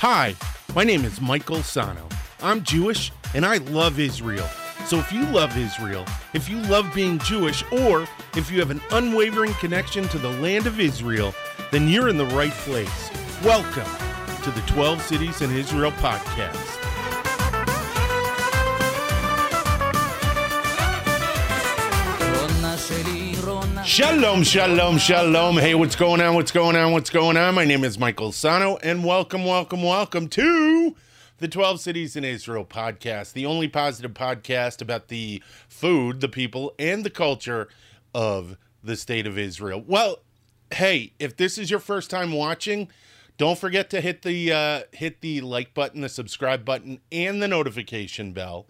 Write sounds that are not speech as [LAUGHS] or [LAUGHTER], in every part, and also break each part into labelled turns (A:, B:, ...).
A: Hi, my name is Michael Sano. I'm Jewish and I love Israel. So if you love Israel, if you love being Jewish, or if you have an unwavering connection to the land of Israel, then you're in the right place. Welcome to the 12 Cities in Israel podcast. Shalom, shalom, shalom. Hey, what's going on? What's going on? What's going on? My name is Michael Sano, and welcome, welcome, welcome to the 12 Cities in Israel podcast, the only positive podcast about the food, the people, and the culture of the state of Israel. Well, hey, if this is your first time watching, don't forget to hit the uh, hit the like button, the subscribe button, and the notification bell.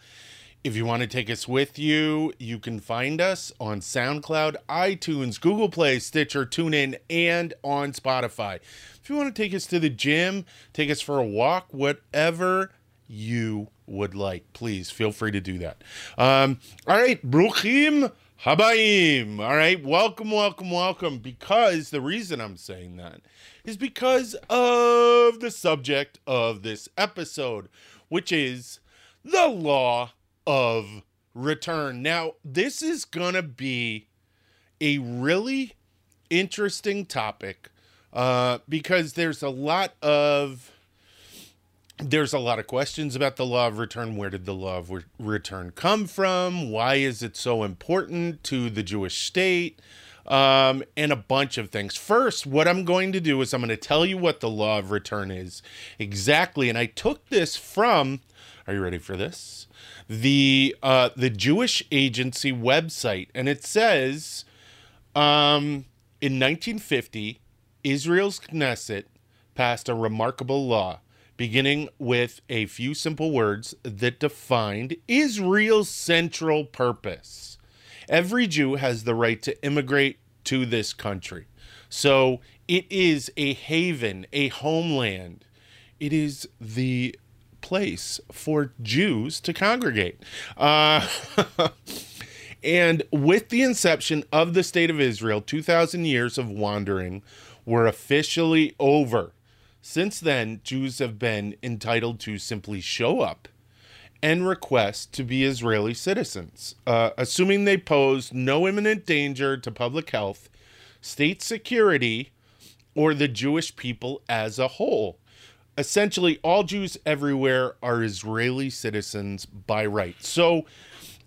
A: If you want to take us with you, you can find us on SoundCloud, iTunes, Google Play, Stitcher, TuneIn, and on Spotify. If you want to take us to the gym, take us for a walk, whatever you would like, please feel free to do that. Um, all right, Bruchim Habayim. All right, welcome, welcome, welcome. Because the reason I'm saying that is because of the subject of this episode, which is the law of return. Now, this is going to be a really interesting topic uh, because there's a lot of there's a lot of questions about the law of return. Where did the law of re- return come from? Why is it so important to the Jewish state? Um, and a bunch of things. First, what I'm going to do is I'm going to tell you what the law of return is exactly. And I took this from, are you ready for this? The uh, the Jewish Agency website, and it says, um, in 1950, Israel's Knesset passed a remarkable law beginning with a few simple words that defined Israel's central purpose. Every Jew has the right to immigrate to this country. So it is a haven, a homeland. It is the place for Jews to congregate. Uh, [LAUGHS] and with the inception of the state of Israel, 2,000 years of wandering were officially over. Since then, Jews have been entitled to simply show up and request to be Israeli citizens, uh, assuming they pose no imminent danger to public health, state security, or the Jewish people as a whole. Essentially, all Jews everywhere are Israeli citizens by right. So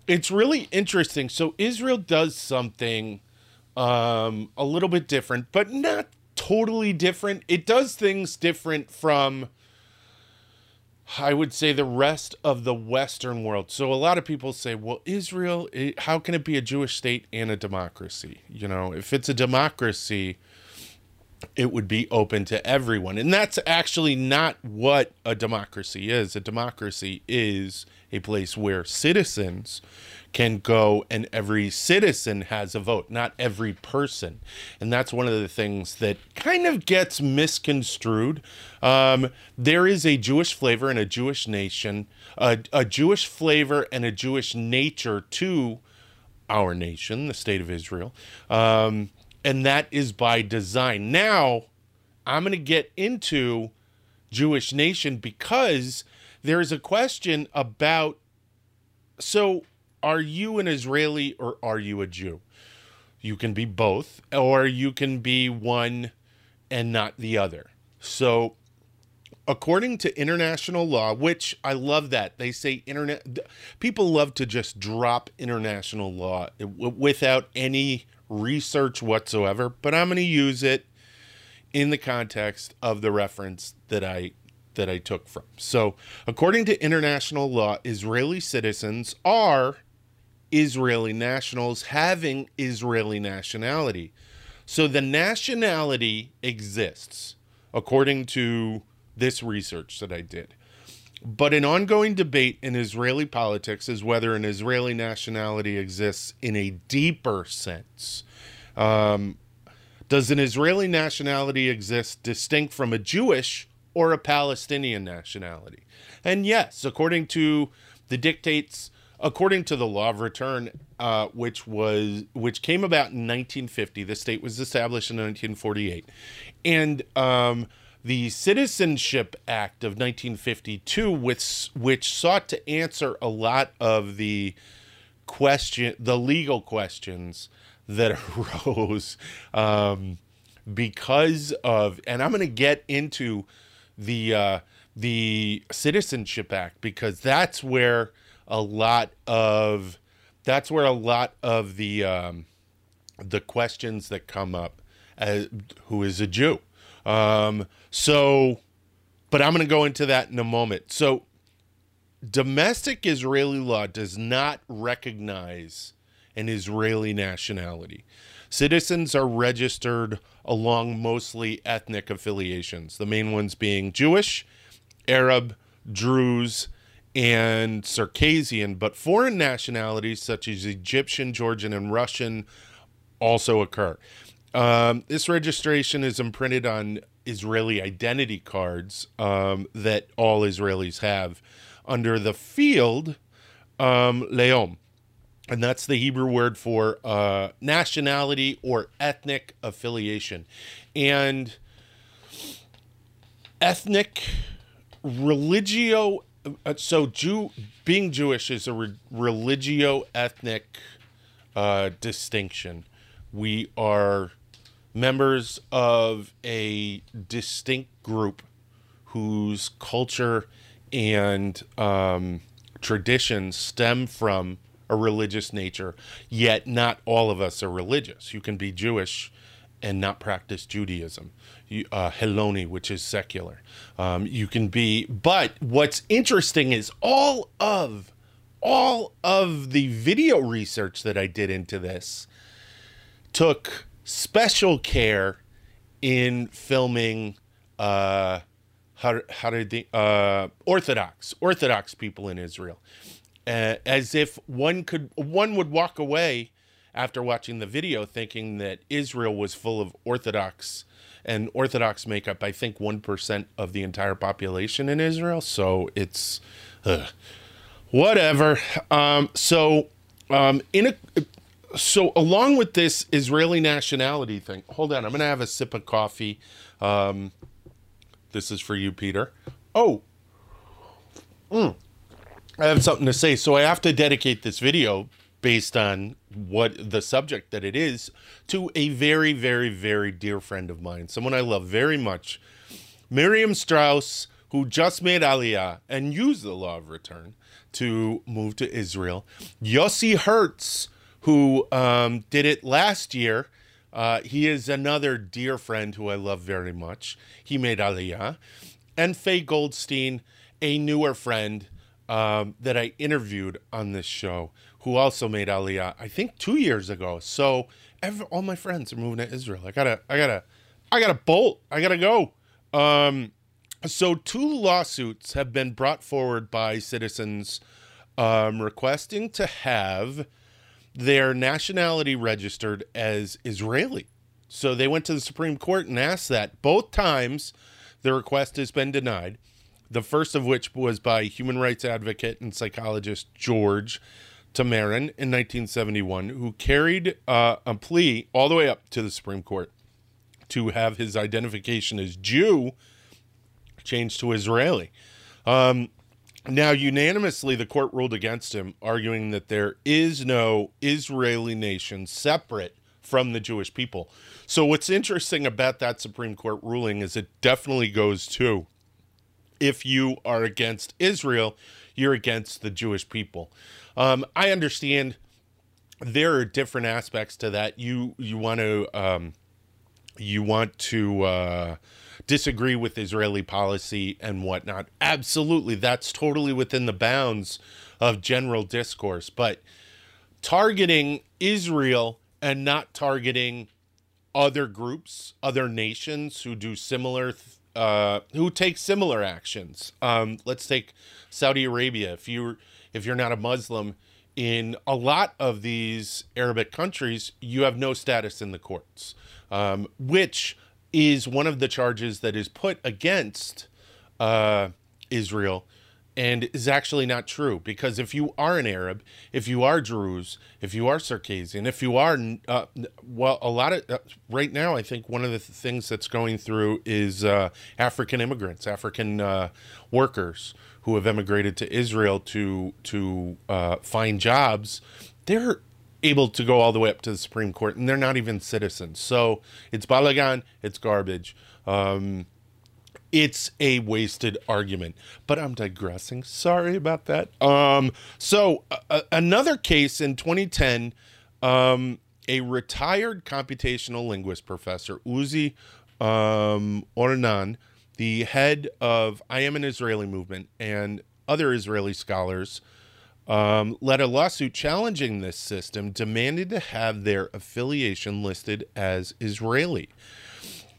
A: it's really interesting. So Israel does something um, a little bit different, but not totally different. It does things different from, I would say, the rest of the Western world. So a lot of people say, well, Israel, how can it be a Jewish state and a democracy? You know, if it's a democracy, it would be open to everyone. And that's actually not what a democracy is. A democracy is a place where citizens can go and every citizen has a vote, not every person. And that's one of the things that kind of gets misconstrued. Um, there is a Jewish flavor and a Jewish nation, a, a Jewish flavor and a Jewish nature to our nation, the state of Israel. Um, and that is by design. Now, I'm going to get into Jewish nation because there's a question about so are you an Israeli or are you a Jew? You can be both, or you can be one and not the other. So, according to international law, which I love that they say internet, people love to just drop international law without any research whatsoever, but I'm going to use it in the context of the reference that I that I took from. So, according to international law, Israeli citizens are Israeli nationals having Israeli nationality. So the nationality exists according to this research that I did. But an ongoing debate in Israeli politics is whether an Israeli nationality exists in a deeper sense. Um, does an Israeli nationality exist distinct from a Jewish or a Palestinian nationality? And yes, according to the dictates according to the law of return, uh, which was which came about in 1950. The state was established in 1948, and um, the Citizenship Act of 1952, which which sought to answer a lot of the question, the legal questions that [LAUGHS] arose um, because of, and I'm going to get into the uh, the Citizenship Act because that's where a lot of that's where a lot of the um, the questions that come up as who is a Jew. Um, so, but I'm going to go into that in a moment. So, domestic Israeli law does not recognize an Israeli nationality. Citizens are registered along mostly ethnic affiliations, the main ones being Jewish, Arab, Druze, and Circassian, but foreign nationalities such as Egyptian, Georgian, and Russian also occur. Um, this registration is imprinted on Israeli identity cards um, that all Israelis have under the field um, leom. And that's the Hebrew word for uh, nationality or ethnic affiliation. And ethnic religio uh, so Jew being Jewish is a re- religio ethnic uh, distinction. We are members of a distinct group whose culture and um, traditions stem from a religious nature. Yet not all of us are religious. You can be Jewish and not practice Judaism uh, Heloni, which is secular. Um, you can be, but what's interesting is all of all of the video research that I did into this took special care in filming uh, how how did the uh, Orthodox Orthodox people in Israel, uh, as if one could one would walk away after watching the video thinking that Israel was full of Orthodox and Orthodox make up, I think, 1% of the entire population in Israel. So it's whatever. Um, so, um, in a. So, along with this Israeli nationality thing, hold on, I'm to have a sip of coffee. Um, this is for you, Peter. Oh, mm, I have something to say. So, I have to dedicate this video based on what the subject that it is to a very, very, very dear friend of mine, someone I love very much, Miriam Strauss, who just made Aliyah and used the law of return to move to Israel. Yossi Hertz, who um, did it last year. Uh, he is another dear friend who I love very much. He made Aliyah. And Faye Goldstein, a newer friend um, that I interviewed on this show who also made Aliyah, I think two years ago. So every, all my friends are moving to Israel. I gotta, I gotta, I gotta bolt. I gotta go. Um, so two lawsuits have been brought forward by citizens um, requesting to have their nationality registered as Israeli. So they went to the Supreme Court and asked that. Both times the request has been denied. The first of which was by human rights advocate and psychologist George Tamarin in 1971, who carried uh, a plea all the way up to the Supreme Court to have his identification as Jew changed to Israeli. Um, now, unanimously, the court ruled against him, arguing that there is no Israeli nation separate from the Jewish people. So, what's interesting about that Supreme Court ruling is it definitely goes to if you are against Israel, you're against the Jewish people. Um, I understand there are different aspects to that. You you want to um, you want to uh, disagree with Israeli policy and whatnot. Absolutely, that's totally within the bounds of general discourse. But targeting Israel and not targeting other groups, other nations who do similar, uh, who take similar actions. Um, let's take Saudi Arabia. If you if you're not a Muslim, in a lot of these Arabic countries, you have no status in the courts, um, which is one of the charges that is put against uh, Israel and is actually not true because if you are an Arab, if you are Druze, if you are Circassian, if you are, uh, well, a lot of, uh, right now, I think one of the th- things that's going through is uh, African immigrants, African uh, workers who have emigrated to Israel to, to uh, find jobs. They're able to go all the way up to the Supreme Court and they're not even citizens. So it's balagan, it's garbage. Um, it's a wasted argument. But I'm digressing. Sorry about that. Um, so uh, another case in 2010, um, a retired computational linguist professor, Uzi um, Ornan, the head of I Am an Israeli movement and other Israeli scholars, um, led a lawsuit challenging this system, demanded to have their affiliation listed as Israeli.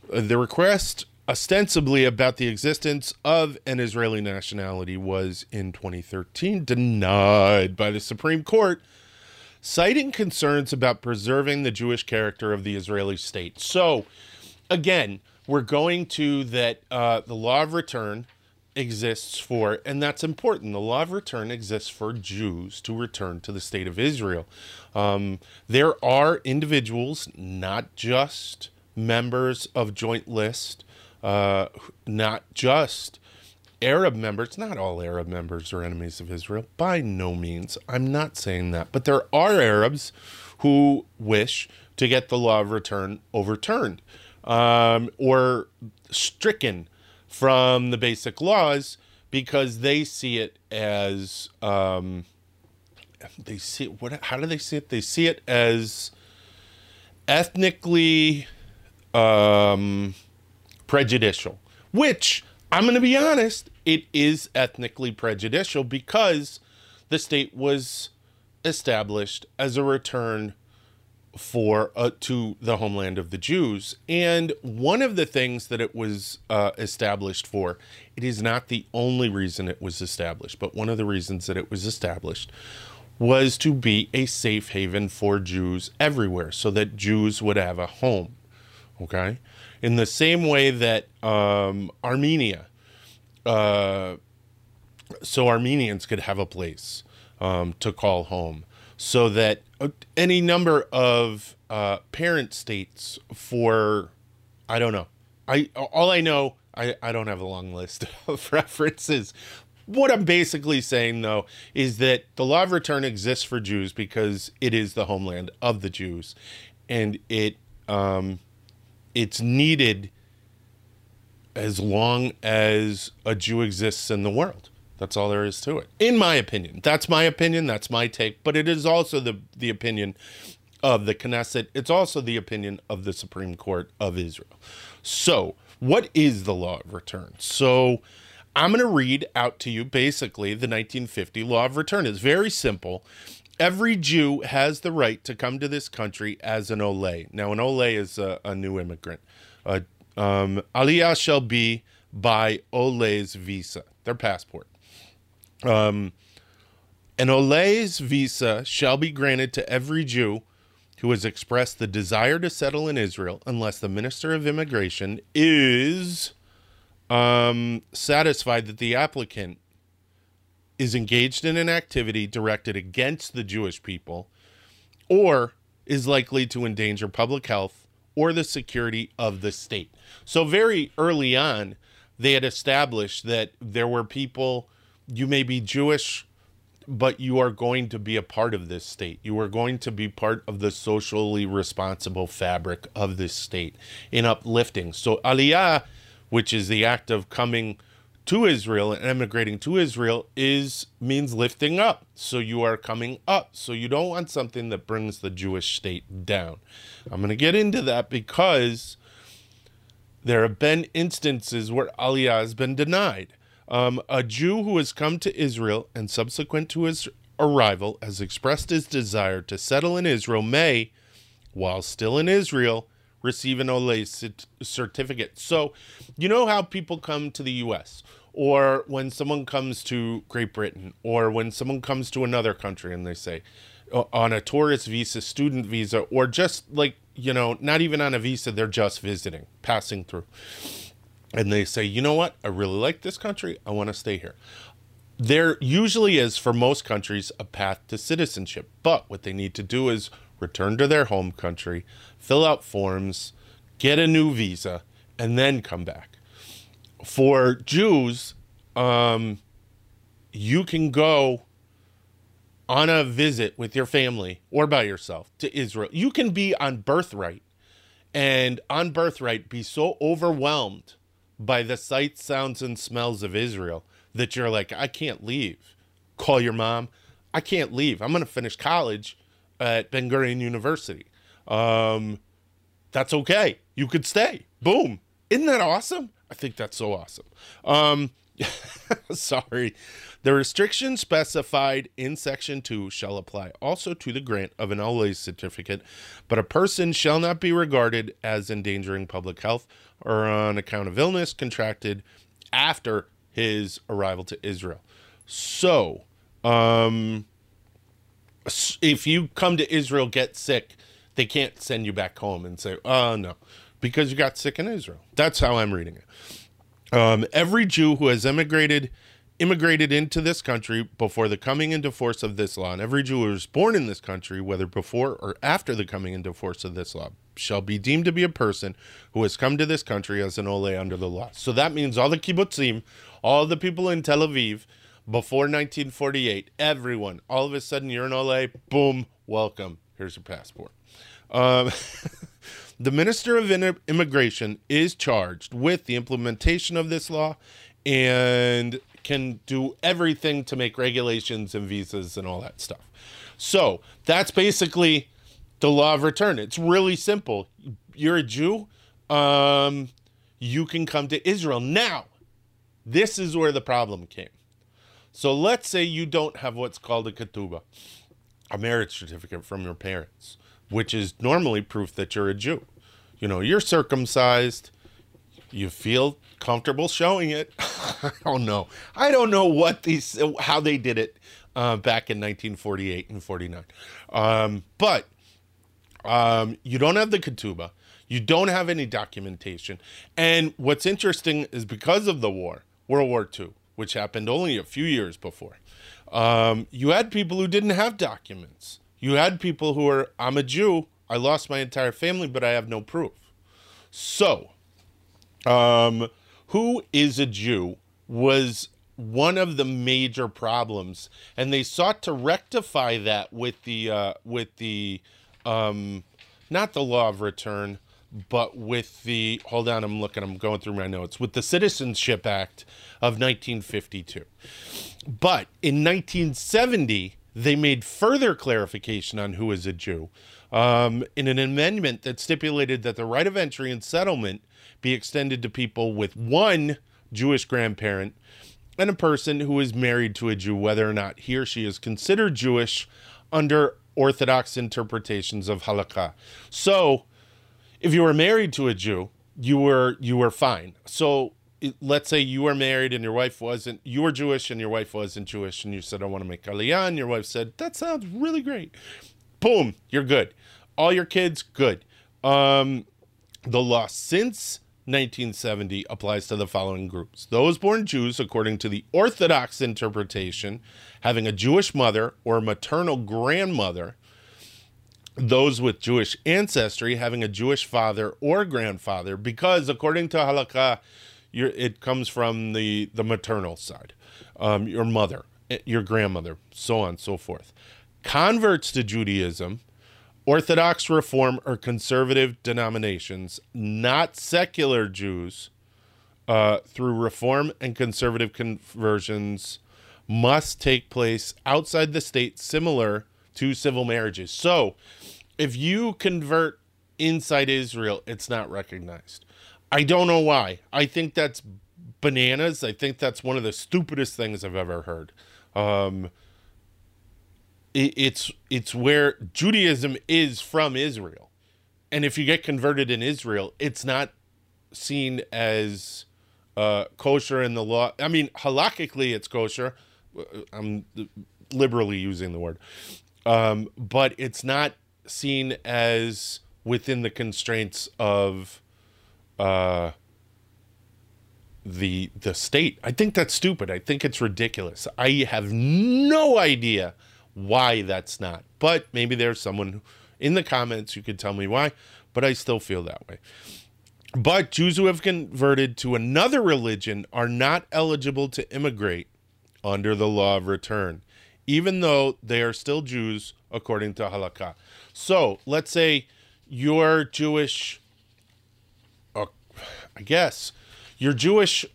A: The request ostensibly about the existence of an Israeli nationality was in 2013 denied by the Supreme Court, citing concerns about preserving the Jewish character of the Israeli state. So, again, we're going to that uh, the law of return exists for, and that's important. The law of return exists for Jews to return to the state of Israel. Um, there are individuals, not just members of Joint List, uh, not just Arab members, not all Arab members are enemies of Israel, by no means. I'm not saying that. But there are Arabs who wish to get the law of return overturned um, or stricken from the basic laws because they see it as um, they see what how do they see it? They see it as ethnically um, prejudicial, which I'm going to be honest, it is ethnically prejudicial because the state was established as a return for uh, to the homeland of the Jews. And one of the things that it was uh, established for, it is not the only reason it was established, but one of the reasons that it was established was to be a safe haven for Jews everywhere, so that Jews would have a home. Okay, in the same way that um, Armenia, uh, so Armenians could have a place um, to call home, so that any number of uh, parent states for, I don't know, I all I know, I, I don't have a long list [LAUGHS] of references. What I'm basically saying, though, is that the law of return exists for Jews because it is the homeland of the Jews, and it um, it's needed as long as a Jew exists in the world. That's all there is to it. In my opinion. That's my opinion, that's my take, but it is also the the opinion of the Knesset. It's also the opinion of the Supreme Court of Israel. So, what is the law of return? So, I'm going to read out to you basically the 1950 law of return. It's very simple every Jew has the right to come to this country as an Ole. Now, an Ole is a, a new immigrant. Uh, um, Aliyah shall be by Ole's visa, their passport. Um, an Ole's visa shall be granted to every Jew who has expressed the desire to settle in Israel unless the Minister of Immigration is um, satisfied that the applicant is engaged in an activity directed against the Jewish people or is likely to endanger public health or the security of the state. So, very early on, they had established that there were people, you may be Jewish, but you are going to be a part of this state. You are going to be part of the socially responsible fabric of this state in uplifting. So, aliyah, which is the act of coming to Israel and emigrating to Israel is means lifting up. So you are coming up. So you don't want something that brings the Jewish state down. I'm going to get into that because there have been instances where Aliyah has been denied. Um, a Jew who has come to Israel and subsequent to his arrival has expressed his desire to settle in Israel may, while still in Israel, receive an Ole certificate. So, you know how people come to the US, or when someone comes to Great Britain, or when someone comes to another country and they say, on a tourist visa, student visa, or just like, you know, not even on a visa, they're just visiting, passing through. And they say, you know what? I really like this country. I want to stay here. there usually is, for most countries, a path to citizenship. But what they need to do is return to their home country, fill out forms, get a new visa, and then come back. For Jews, um, you can go on a visit with your family or by yourself to Israel. You can be on birthright and on birthright be so overwhelmed by the sights, sounds, and smells of Israel that you're like, I can't leave. Call your mom. I can't leave. I'm going to finish college at Ben Gurion University. Um, that's okay. You could stay. Boom. Isn't that awesome? I think that's so awesome. Um, [LAUGHS] sorry. The restrictions specified in Section 2 shall apply also to the grant of an OLE certificate, but a person shall not be regarded as endangering public health or on account of illness contracted after his arrival to Israel. So, um, if you come to Israel, get sick, they can't send you back home and say, oh, no, because you got sick in Israel. That's how I'm reading it. Um, every Jew who has immigrated immigrated into this country before the coming into force of this law, and every Jew who was born in this country, whether before or after the coming into force of this law, shall be deemed to be a person who has come to this country as an ole under the law. So that means all the kibbutzim, all the people in Tel Aviv before 1948, everyone, all of a sudden you're an ole, boom, welcome. Here's your passport. Um, [LAUGHS] the Minister of Immigration is charged with the implementation of this law and can do everything to make regulations and visas and all that stuff. So that's basically the law of return. It's really simple. You're a Jew, um, you can come to Israel. Now, this is where the problem came. So let's say you don't have what's called a ketubah, a marriage certificate from your parents, which is normally proof that you're a Jew. You know, you're circumcised, you feel comfortable showing it. [LAUGHS] I don't know. I don't know what these how they did it uh, back in 1948 and 49. Um, but um, you don't have the ketubah. You don't have any documentation. And what's interesting is because of the war, World War II, which happened only a few years before, um, you had people who didn't have documents. You had people who were, I'm a Jew, I lost my entire family, but I have no proof. So, um, who is a Jew was one of the major problems, and they sought to rectify that with the uh, with the um, not the law of return, but with the hold on, I'm looking, I'm going through my notes with the Citizenship Act of 1952. But in 1970, they made further clarification on who is a Jew um, in an amendment that stipulated that the right of entry and settlement be extended to people with one Jewish grandparent and a person who is married to a Jew, whether or not he or she is considered Jewish under Orthodox interpretations of halakha. So, if you were married to a Jew, you were you were fine. So, let's say you were married and your wife wasn't. You were Jewish and your wife wasn't Jewish, and you said, "I want to make aliyah," and your wife said, "That sounds really great." Boom, you're good. All your kids, good. Um, the law since 1970 applies to the following groups those born Jews, according to the Orthodox interpretation, having a Jewish mother or maternal grandmother, those with Jewish ancestry having a Jewish father or grandfather, because according to halakha, it comes from the, the maternal side, um, your mother, eh, your grandmother, so on and so forth. Converts to Judaism Orthodox Reform or conservative denominations, not secular Jews, uh, through Reform and conservative conversions, must take place outside the state, similar to civil marriages. So, if you convert inside Israel, it's not recognized. I don't know why. I think that's bananas. I think that's one of the stupidest things I've ever heard. Um, it, it's it's where Judaism is from Israel, and if you get converted in Israel, it's not seen as uh, kosher in the law. I mean, halakhically, it's kosher. I'm liberally using the word, um, but it's not seen as within the constraints of uh, the the state. I think that's stupid. I think it's ridiculous. I have no idea why that's not. But maybe there's someone in the comments who could tell me why, but I still feel that way. But Jews who have converted to another religion are not eligible to immigrate under the law of return, even though they are still Jews according to halakha. So let's say you're Jewish, uh, I guess you're Jewish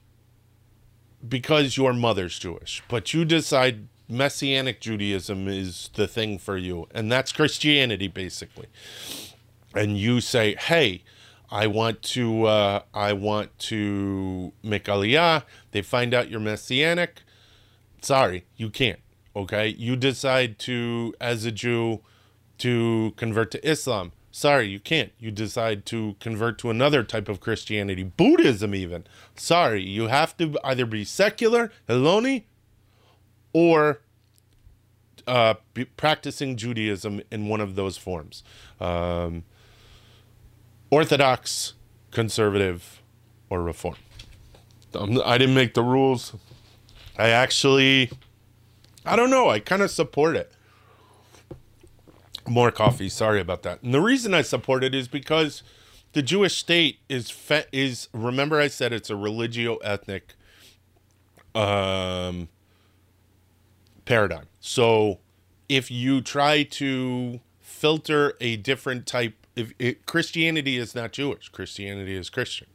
A: because your mother's Jewish, but you decide Messianic Judaism is the thing for you, and that's Christianity basically. And you say, "Hey, I want to, uh, I want to make Aliyah." They find out you're Messianic. Sorry, you can't. Okay, you decide to, as a Jew, to convert to Islam. Sorry, you can't. You decide to convert to another type of Christianity, Buddhism, even. Sorry, you have to either be secular, Heloni, or uh, practicing Judaism in one of those forms um, Orthodox, conservative, or reform. Um, I didn't make the rules. I actually, I don't know, I kind of support it. More coffee. Sorry about that. And the reason I support it is because the Jewish state is fe- is remember I said it's a religio ethnic um, paradigm. So if you try to filter a different type if it, Christianity is not Jewish, Christianity is Christian.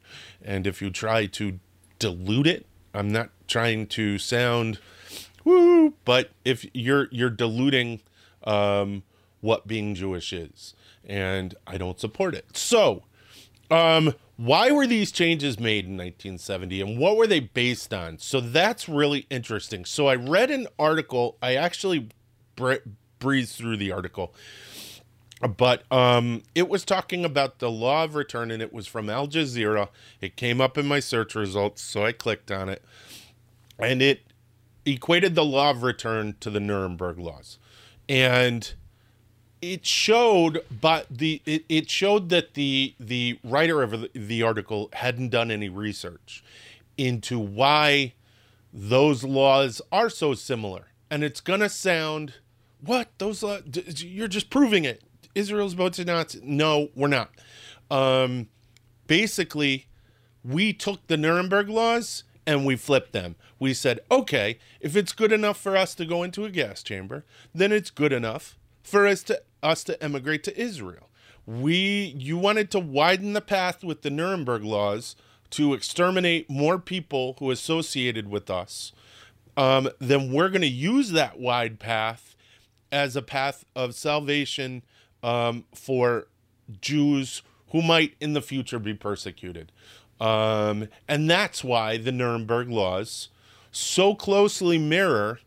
A: And if you try to dilute it, I'm not trying to sound woo, but if you're you're diluting um, what being Jewish is, and I don't support it. So, um, why were these changes made in 1970 and what were they based on? So that's really interesting. So I read an article, I actually bre- breezed through the article. But um, it was talking about the law of return, and it was from Al Jazeera. It came up in my search results, so I clicked on it, and it equated the law of return to the Nuremberg laws, and it showed but the it, it showed that the the writer of the article hadn't done any research into why those laws are so similar. And it's gonna sound what? Those laws you're just proving it. Israel's about to not no we're not. Um basically we took the nuremberg laws and we flipped them. We said okay if it's good enough for us to go into a gas chamber then it's good enough for us to us to emigrate to Israel. We you wanted to widen the path with the Nuremberg laws to exterminate more people who associated with us. Um, then we're going to use that wide path as a path of salvation um, for Jews who might in the future be persecuted. Um, and that's why the Nuremberg laws so closely mirror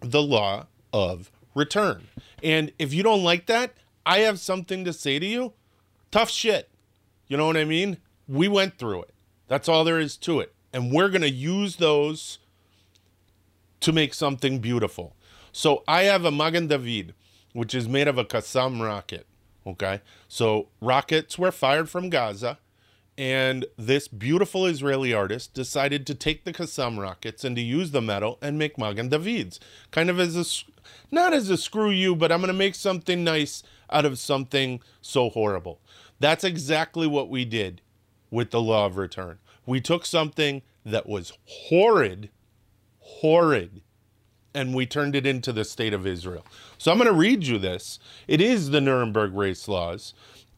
A: the law of return. And if you don't like that, I have something to say to you. Tough shit. You know what I mean? We went through it. That's all there is to it. And we're going to use those to make something beautiful. So I have a Magen David, which is made of a Qassam rocket. Okay. So rockets were fired from Gaza and this beautiful Israeli artist decided to take the Qassam rockets and to use the metal and make Magen Davids, kind of as a not as a screw you, but I'm going to make something nice out of something so horrible. That's exactly what we did with the law of return. We took something that was horrid, horrid, and we turned it into the state of Israel. So I'm going to read you this. It is the Nuremberg race laws.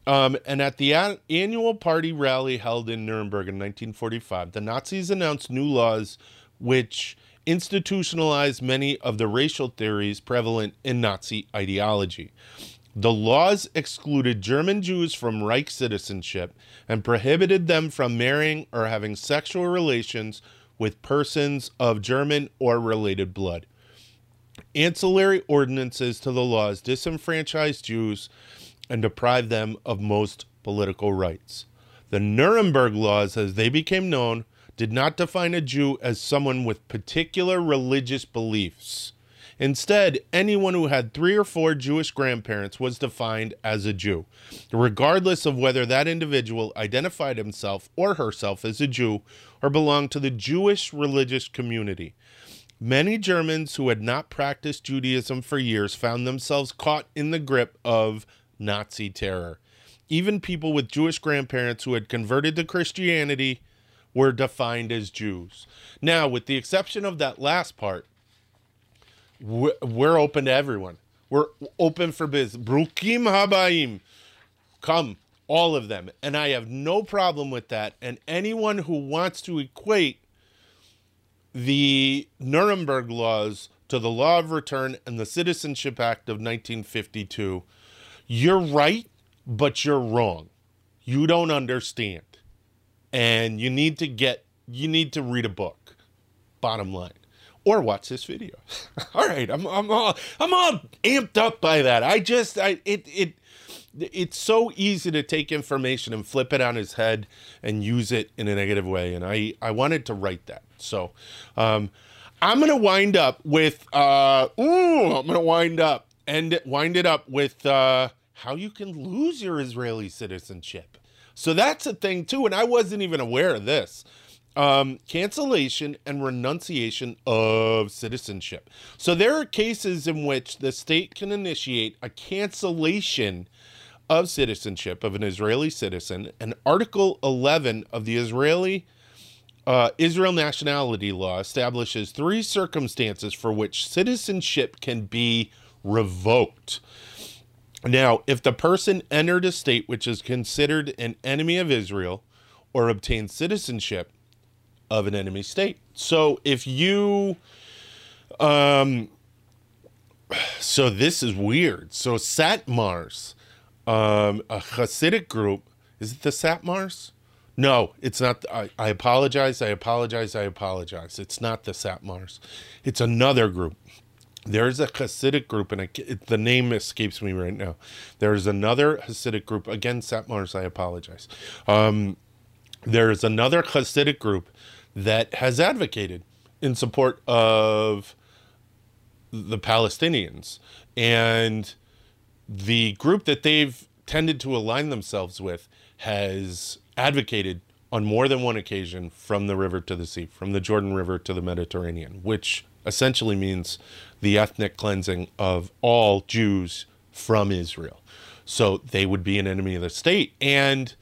A: Um, and at the a- annual party rally held in Nuremberg in 1945, the Nazis announced new laws which institutionalized many of the racial theories prevalent in Nazi ideology. The laws excluded German Jews from Reich citizenship and prohibited them from marrying or having sexual relations with persons of German or related blood. Ancillary ordinances to the laws disenfranchised Jews and deprive them of most political rights. The Nuremberg laws, as they became known, did not define a Jew as someone with particular religious beliefs. Instead, anyone who had three or four Jewish grandparents was defined as a Jew, regardless of whether that individual identified himself or herself as a Jew or belonged to the Jewish religious community. Many Germans who had not practiced Judaism for years found themselves caught in the grip of Nazi terror. Even people with Jewish grandparents who had converted to Christianity were defined as Jews. Now, with the exception of that last part, we're open to everyone. We're open for business. Brukim habayim. Come, all of them. And I have no problem with that. And anyone who wants to equate the Nuremberg laws to the law of return and the Citizenship Act of 1952, you're right, but you're wrong. You don't understand. And you need to get, you need to read a book, bottom line, or watch this video. [LAUGHS] all right, I'm, I'm all, I'm all amped up by that. I just, I, it, it, it's so easy to take information and flip it on his head and use it in a negative way. And I, I wanted to write that. So um, I'm to wind up with, uh, ooh, I'm to wind up and wind it up with uh, how you can lose your Israeli citizenship. So that's a thing too. And I wasn't even aware of this. Um, cancellation and renunciation of citizenship. So there are cases in which the state can initiate a cancellation of citizenship of an Israeli citizen, and Article 11 of the Israeli uh, Israel nationality law establishes three circumstances for which citizenship can be revoked. Now, if the person entered a state which is considered an enemy of Israel or obtained citizenship of an enemy state. So if you um so this is weird. So Satmars um, a Hasidic group. Is it the Satmars? No, it's not. I, I apologize. I apologize. I apologize. It's not the Satmars. It's another group. There's a Hasidic group, and I, it, the name escapes me right now. There's another Hasidic group. Again, Satmars, I apologize. Um, there's another Hasidic group that has advocated in support of the Palestinians. And the group that they've tended to align themselves with has advocated on more than one occasion from the river to the sea, from the Jordan River to the Mediterranean, which essentially means the ethnic cleansing of all Jews from Israel. So they would be an enemy of the state. And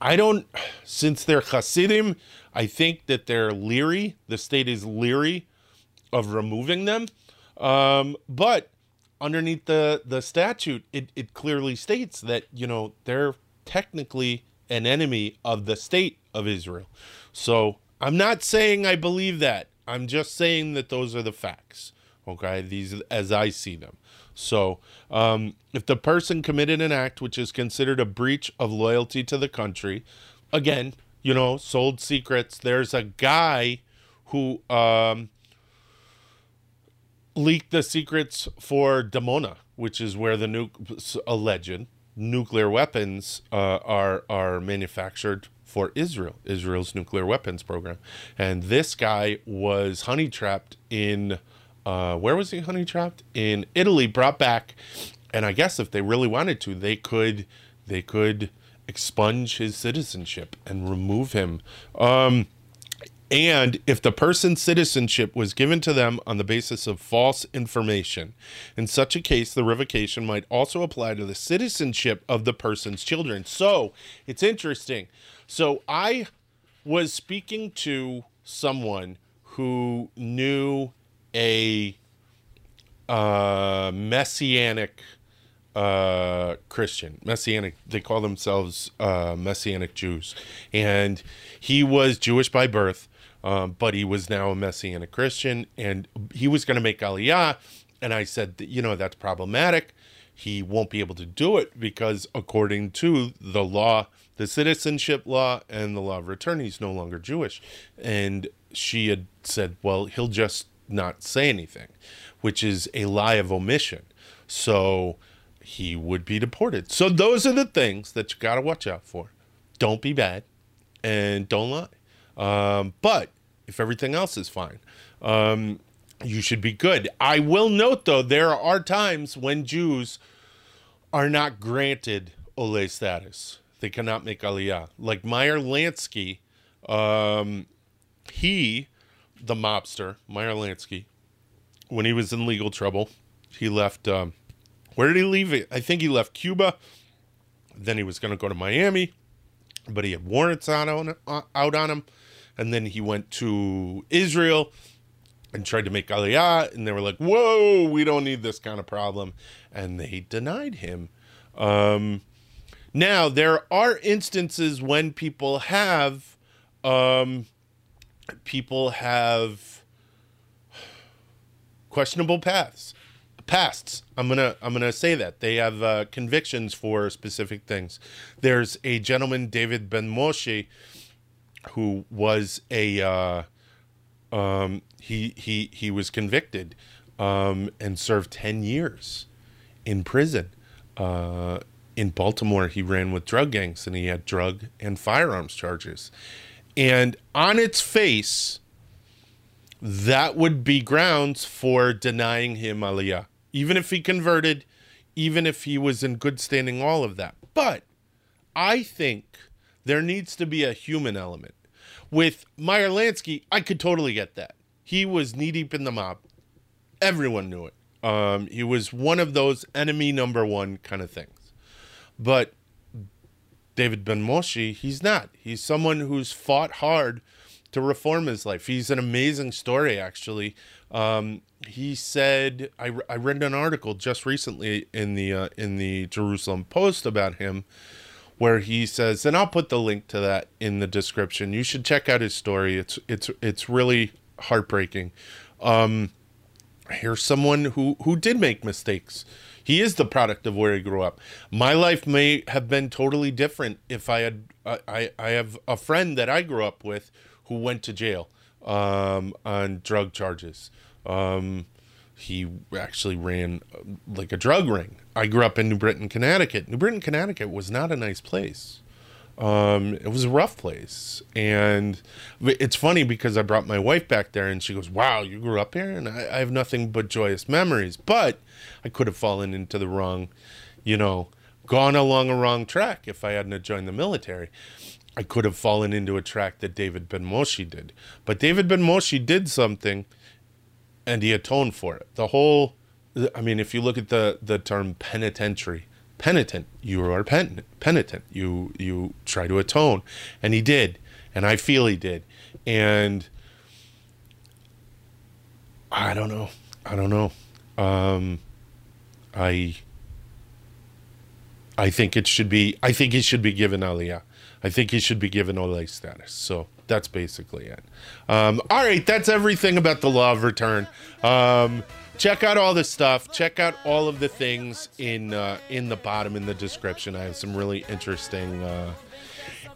A: I don't, since they're Hasidim, I think that they're leery. The state is leery of removing them. Um, but underneath the the statute, it, it clearly states that you know they're technically an enemy of the state of Israel. So I'm not saying I believe that. I'm just saying that those are the facts. Okay, these as I see them. So, um, if the person committed an act which is considered a breach of loyalty to the country, again, you know, sold secrets. There's a guy who um, leaked the secrets for Dimona, which is where the nu- alleged nuclear weapons uh, are are manufactured for Israel, Israel's nuclear weapons program. And this guy was honey trapped in uh, where was he honey trapped? In Italy, brought back. And I guess if they really wanted to, they could they could expunge his citizenship and remove him. Um, and if the person's citizenship was given to them on the basis of false information. In such a case, the revocation might also apply to the citizenship of the person's children. So it's interesting. So I was speaking to someone who knew a uh, messianic uh, Christian, messianic. They call themselves uh, messianic Jews, and he was Jewish by birth, um, but he was now a Messianic Christian and he was going to make Aliyah. And I said, you know, that's problematic. He won't be able to do it because, according to the law, the citizenship law and the law of return, he's no longer Jewish. And she had said, well, he'll just not say anything, which is a lie of omission. So he would be deported. So those are the things that you got to watch out for. Don't be bad and don't lie. Um, but if everything else is fine, um, you should be good. I will note though, there are times when Jews are not granted Ole status. They cannot make Aliyah. Like Meyer Lansky, um, he, the mobster, Meyer Lansky, when he was in legal trouble, he left. Um, where did he leave it? I think he left Cuba. Then he was going to go to Miami, but he had warrants on, out on him. And then he went to Israel and tried to make Aliyah, and they were like, "Whoa, we don't need this kind of problem," and they denied him. Um, now there are instances when people have, um, people have questionable paths, pasts. I'm gonna I'm gonna say that they have uh, convictions for specific things. There's a gentleman, David Ben Moshe, who was a uh, um, he he he was convicted um, and served ten years in prison. Uh, in Baltimore, he ran with drug gangs and he had drug and firearms charges. And on its face, that would be grounds for denying him Aliyah, even if he converted, even if he was in good standing, all of that. But I think there needs to be a human element. With Meyer Lansky, I could totally get that. He was knee deep in the mob. Everyone knew it. Um, he was one of those enemy number one kind of things. But David Ben Moshe, he's not. He's someone who's fought hard to reform his life. He's an amazing story, actually. Um, he said, I, I read an article just recently in the uh, in the Jerusalem Post about him, where he says, and I'll put the link to that in the description. You should check out his story. It's it's it's really heartbreaking. Um, here's someone who who did make mistakes. He is the product of where he grew up. My life may have been totally different if I had. I I have a friend that I grew up with who went to jail um, on drug charges. Um, he actually ran uh, like a drug ring. I grew up in New Britain, Connecticut. New Britain, Connecticut was not a nice place. Um, it was a rough place. And it's funny because I brought my wife back there and she goes, Wow, you grew up here? And I, I have nothing but joyous memories. But I could have fallen into the wrong, you know, gone along a wrong track if I hadn't joined the military. I could have fallen into a track that David Ben Moshe did. But David Ben Moshe did something and he atoned for it. The whole, I mean, if you look at the, the term penitentiary, penitent. You are penitent. Penitent. You you try to atone, and he did, and I feel he did, and I don't know. I don't know. Um, I I think it should be. I think he should be given Aliyah. I think he should be given Ole status. So that's basically it. Um, all right, that's everything about the law of return. Um, check out all the stuff. Check out all of the things in uh, in the bottom in the description. I have some really interesting uh,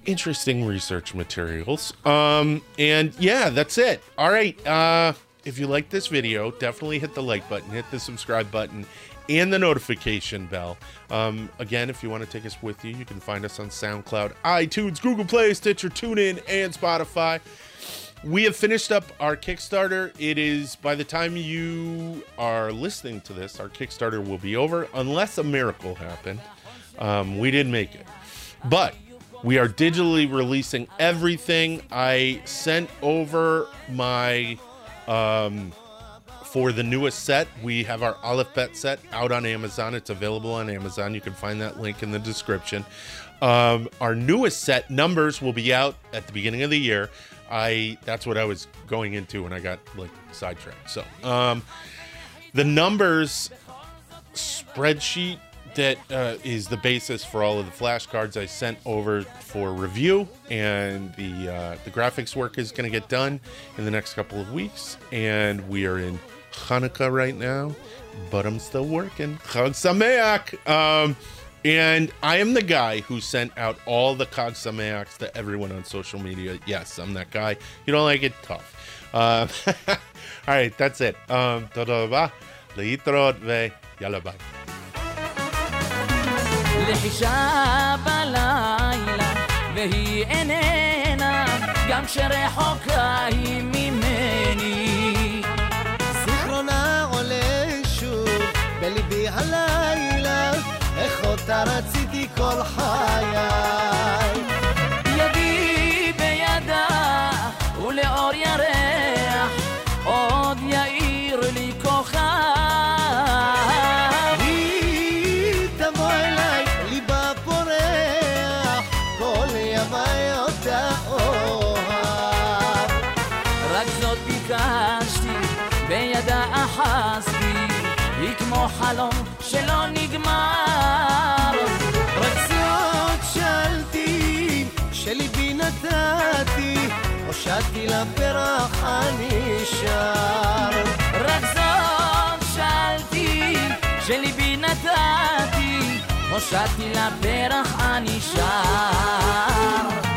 A: interesting research materials. Um, and yeah, that's it. All right. Uh, if you like this video, definitely hit the like button, hit the subscribe button, and the notification bell. Um, again, if you want to take us with you, you can find us on SoundCloud, iTunes, Google Play, Stitcher, TuneIn, and Spotify we have finished up our Kickstarter. It is by the time you are listening to this, our Kickstarter will be over unless a miracle happened. Um, we didn't make it, but we are digitally releasing everything. I sent over my um, for the newest set. We have our Aleph Bet set out on Amazon. It's available on Amazon. You can find that link in the description. Um, our newest set numbers will be out at the beginning of the year. I that's what I was going into when I got like sidetracked. So, um, the numbers spreadsheet that uh, is the basis for all of the flashcards I sent over for review, and the uh, the graphics work is going to get done in the next couple of weeks. And we are in Hanukkah right now, but I'm still working. Chag Sameach. Um, and I am the guy who sent out all the Chag Sameachs to everyone on social media. Yes, I'm that guy. You don't like it? Tough. Uh, [LAUGHS] all right, that's it. Um, להתראות ויאללה ביי. לחישה בלילה והיא איננה גם כשרחוקה היא ממני זיכרונה עולה שוב
B: בליבי הלילה אותה רציתי כל חיי.
C: ידי בידה ולאור ירח עוד יאיר לי כוכב
B: היא תבוא אליי, ליבה פורח, כל ימי אותה אוהב.
C: רק זאת ביקשתי בידה אחזתי היא כמו חלום שלא נגמר
B: שליבי נתתי, הושעתי לפרח הנשאר.
C: רק זאת שאלתי שליבי נתתי הושעתי לפרח הנשאר
B: כמו